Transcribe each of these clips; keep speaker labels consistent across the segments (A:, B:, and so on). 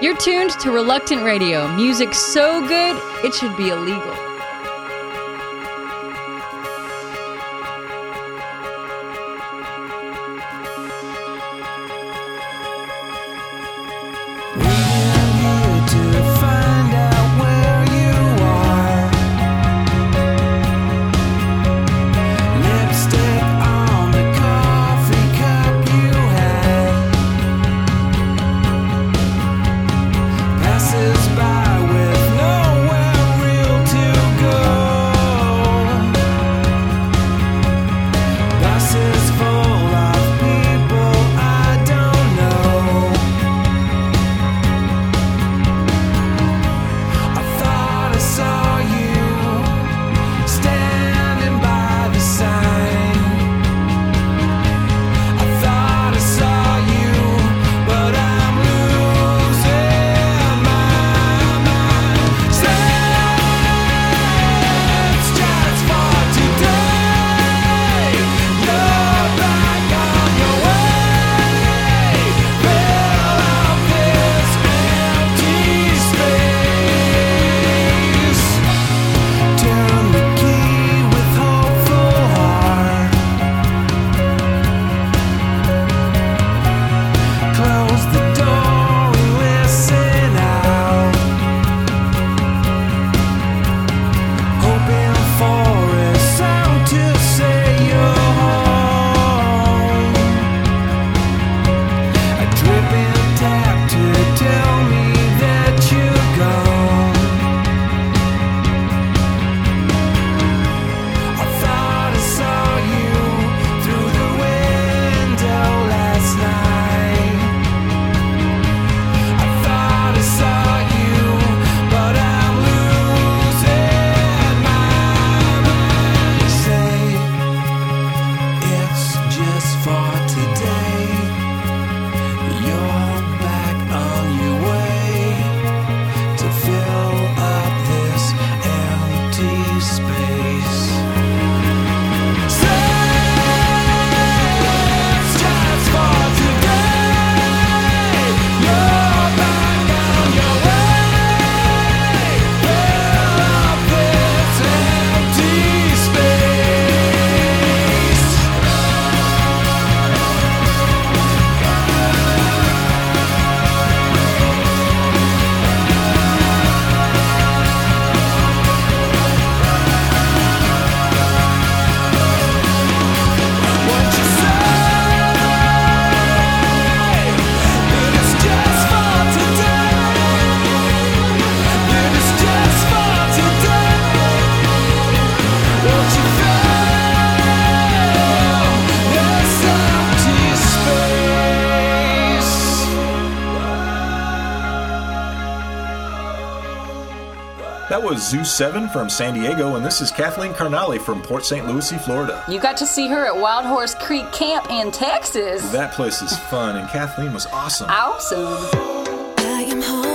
A: You're tuned to Reluctant Radio. Music so good, it should be illegal.
B: Zoo 7 from San Diego, and this is Kathleen Carnally from Port St. Lucie, Florida.
C: You got to see her at Wild Horse Creek Camp in Texas.
B: That place is fun, and Kathleen was awesome.
C: Awesome.
D: how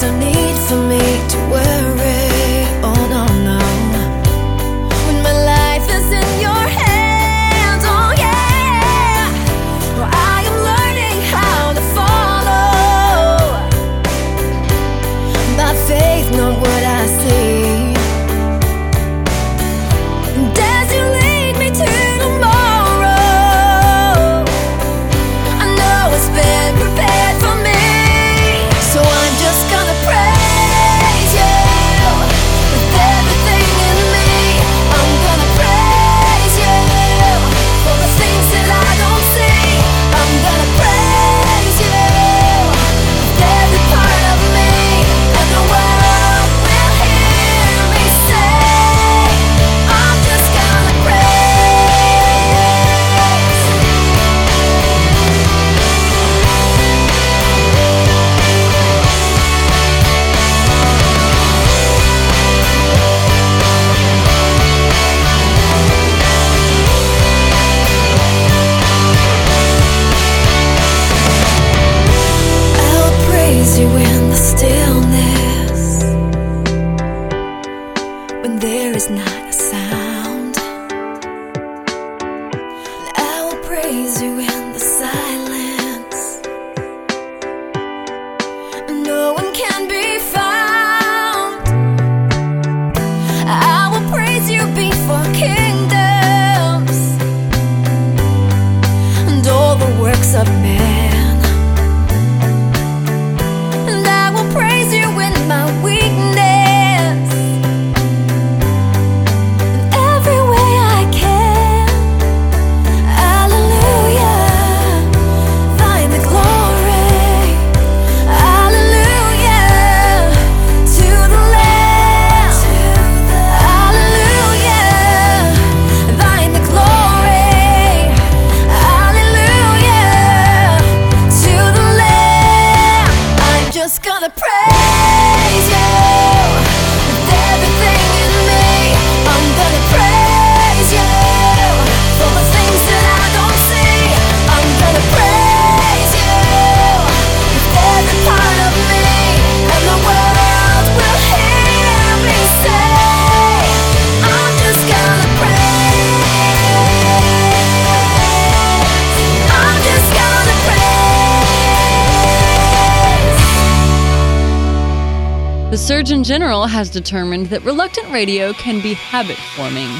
D: to
E: Surgeon General has determined that reluctant radio can be habit forming.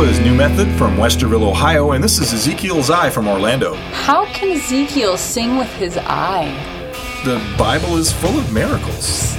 B: Method from Westerville, Ohio, and this is Ezekiel's Eye from Orlando.
C: How can Ezekiel sing with his eye?
B: The Bible is full of miracles.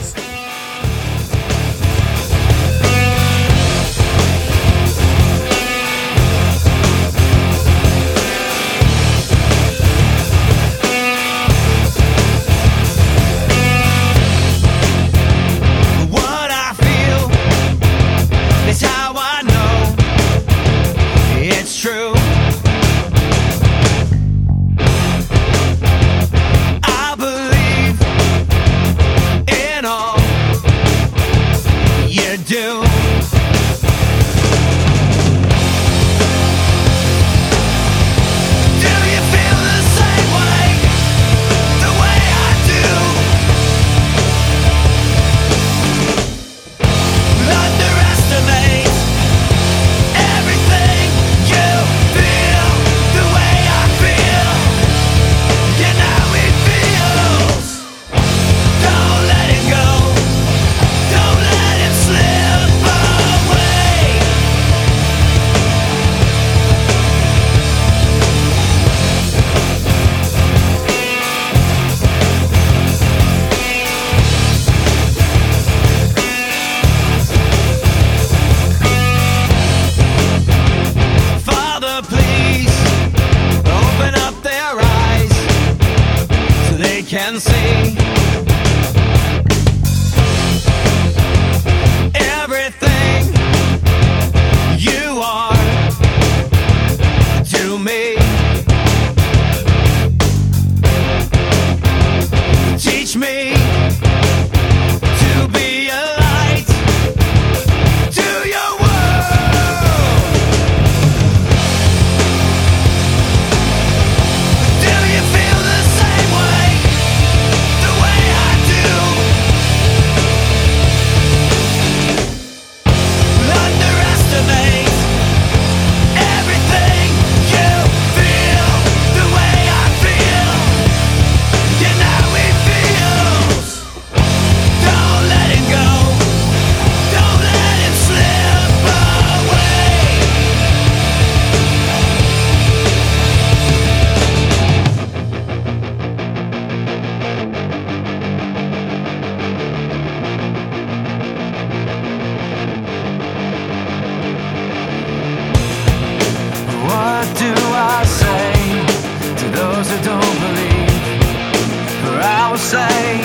F: Say,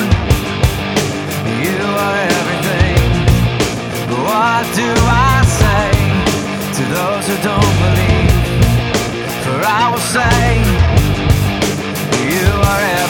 F: You are everything. What do I say to those who don't believe? For I will say, You are everything.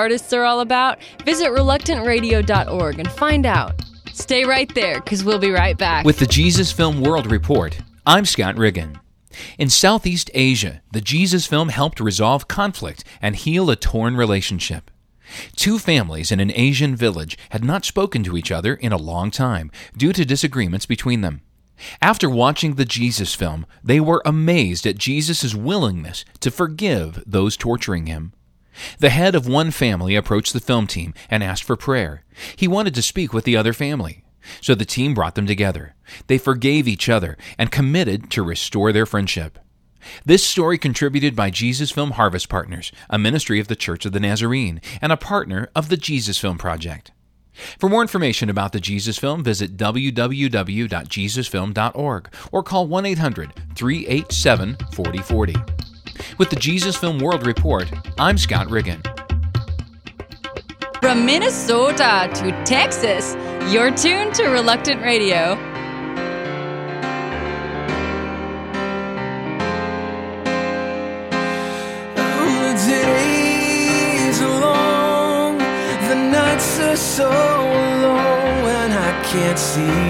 C: Artists are all about? Visit reluctantradio.org and find out. Stay right there, because we'll be right back.
G: With the Jesus Film World Report, I'm Scott Riggin. In Southeast Asia, the Jesus Film helped resolve conflict and heal a torn relationship. Two families in an Asian village had not spoken to each other in a long time due to disagreements between them. After watching the Jesus film, they were amazed at Jesus' willingness to forgive those torturing him. The head of one family approached the film team and asked for prayer. He wanted to speak with the other family. So the team brought them together. They forgave each other and committed to restore their friendship. This story contributed by Jesus Film Harvest Partners, a ministry of the Church of the Nazarene and a partner of the Jesus Film Project. For more information about the Jesus Film, visit www.jesusfilm.org or call 1 800 387 4040. With the Jesus Film World Report, I'm Scott Riggin.
C: From Minnesota to Texas, you're tuned to Reluctant Radio.
F: The days are long, the nights are so long when I can't see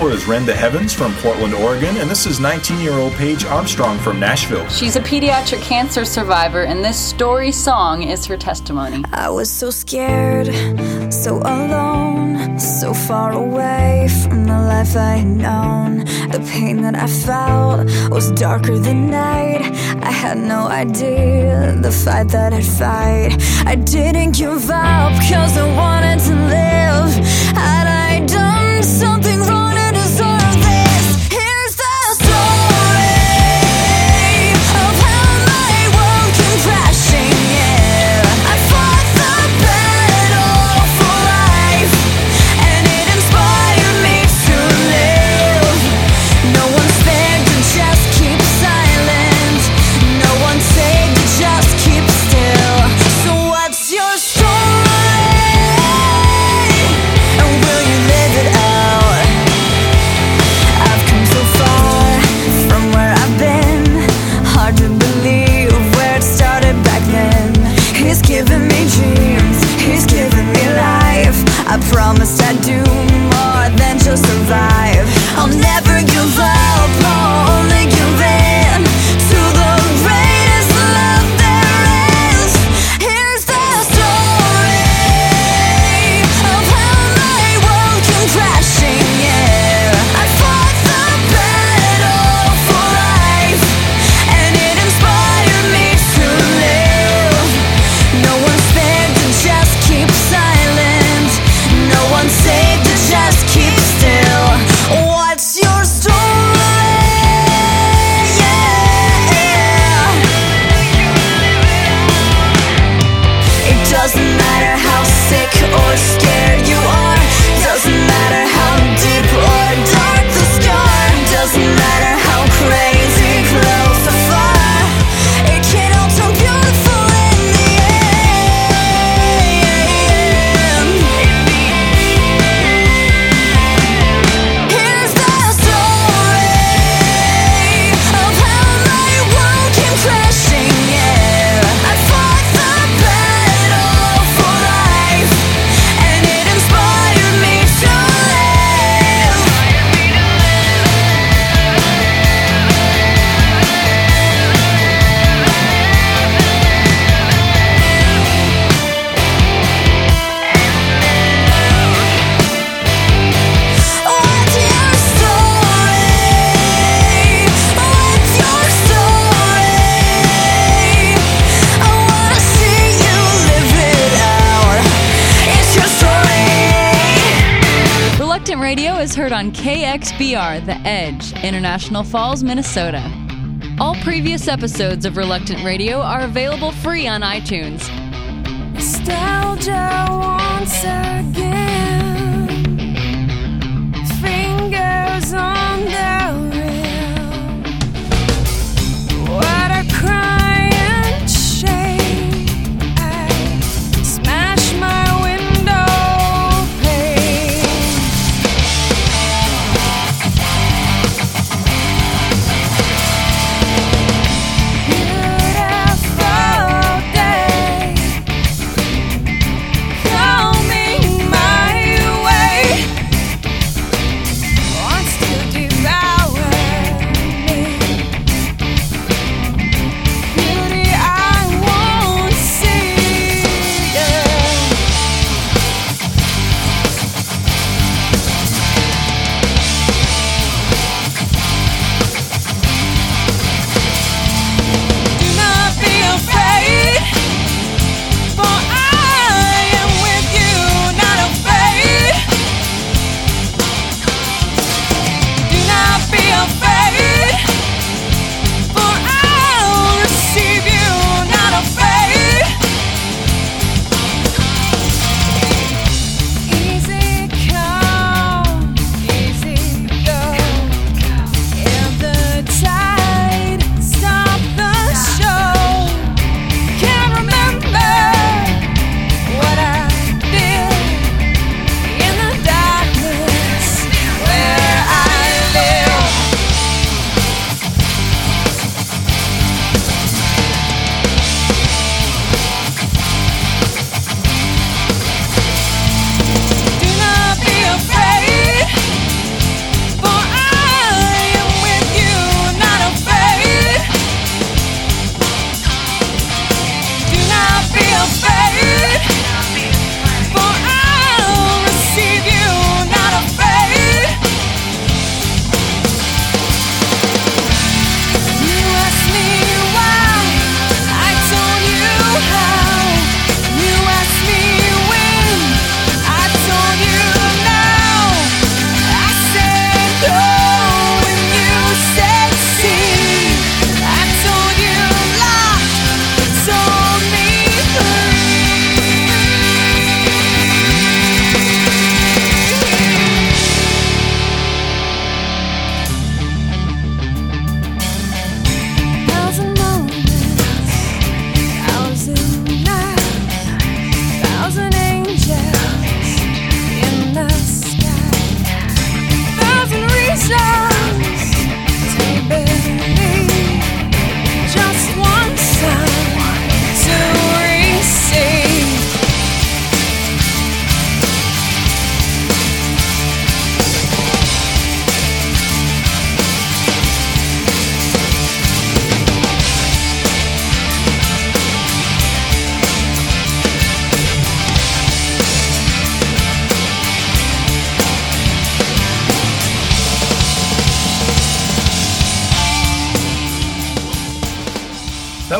B: Hour is Renda Heavens from Portland, Oregon, and this is 19 year old Paige Armstrong from Nashville.
F: She's a pediatric cancer survivor, and this story song is her testimony.
D: I was so scared, so alone, so far away from the life I had known. The pain that I felt was darker than night. I had no idea the fight that I'd fight. I didn't give up, cause I wanted to live. Had I done something
A: heard on KXBR The Edge, International Falls, Minnesota. All previous episodes of Reluctant Radio are available free on iTunes.
D: Nostalgia once again.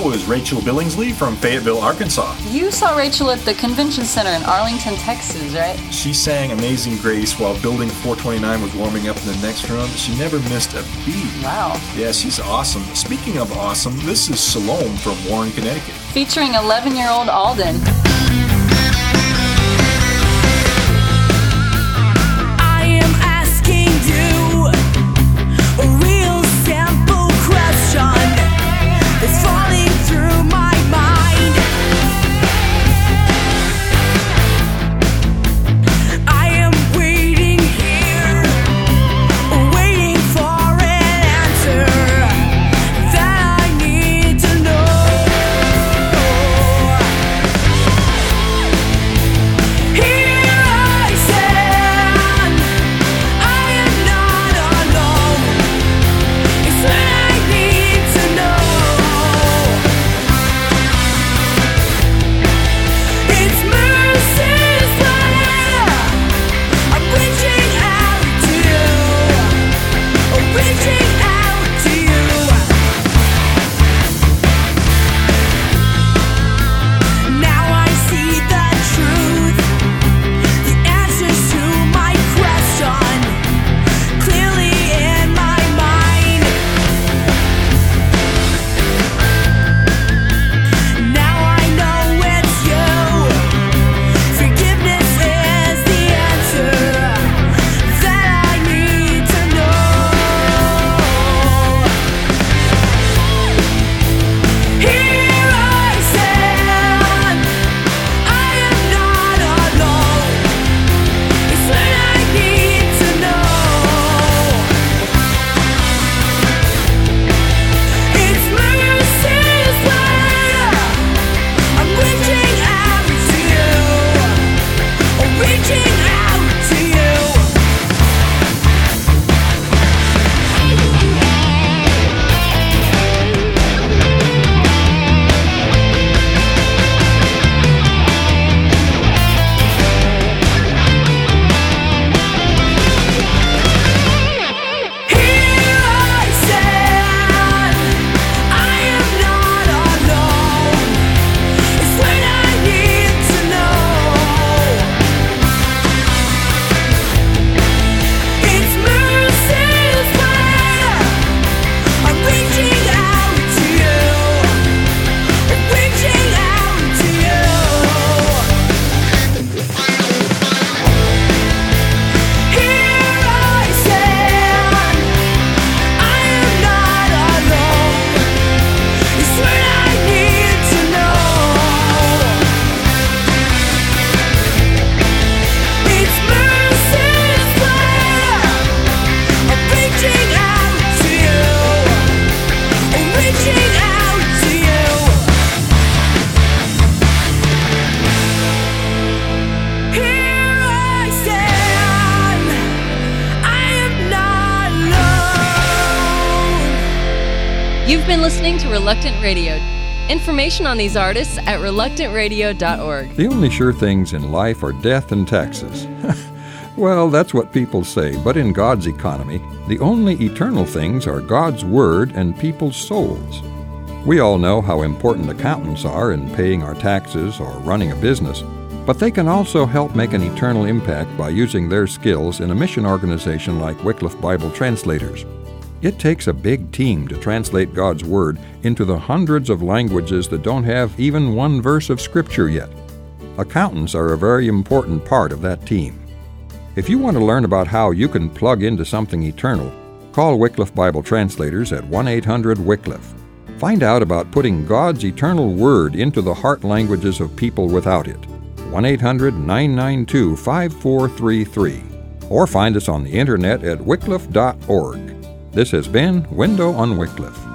B: Show is Rachel Billingsley from Fayetteville, Arkansas.
F: You saw Rachel at the convention center in Arlington, Texas, right?
B: She sang Amazing Grace while Building 429 was warming up in the next room. She never missed a beat.
F: Wow.
B: Yeah, she's awesome. Speaking of awesome, this is Salome from Warren, Connecticut.
F: Featuring 11 year old Alden.
A: Information on these artists at reluctantradio.org.
H: The only sure things in life are death and taxes. well, that's what people say, but in God's economy, the only eternal things are God's Word and people's souls. We all know how important accountants are in paying our taxes or running a business, but they can also help make an eternal impact by using their skills in a mission organization like Wycliffe Bible Translators. It takes a big team to translate God's Word into the hundreds of languages that don't have even one verse of Scripture yet. Accountants are a very important part of that team. If you want to learn about how you can plug into something eternal, call Wycliffe Bible Translators at 1 800 Wycliffe. Find out about putting God's eternal Word into the heart languages of people without it. 1 800 992 5433. Or find us on the internet at wycliffe.org. This has been Window on Wycliffe.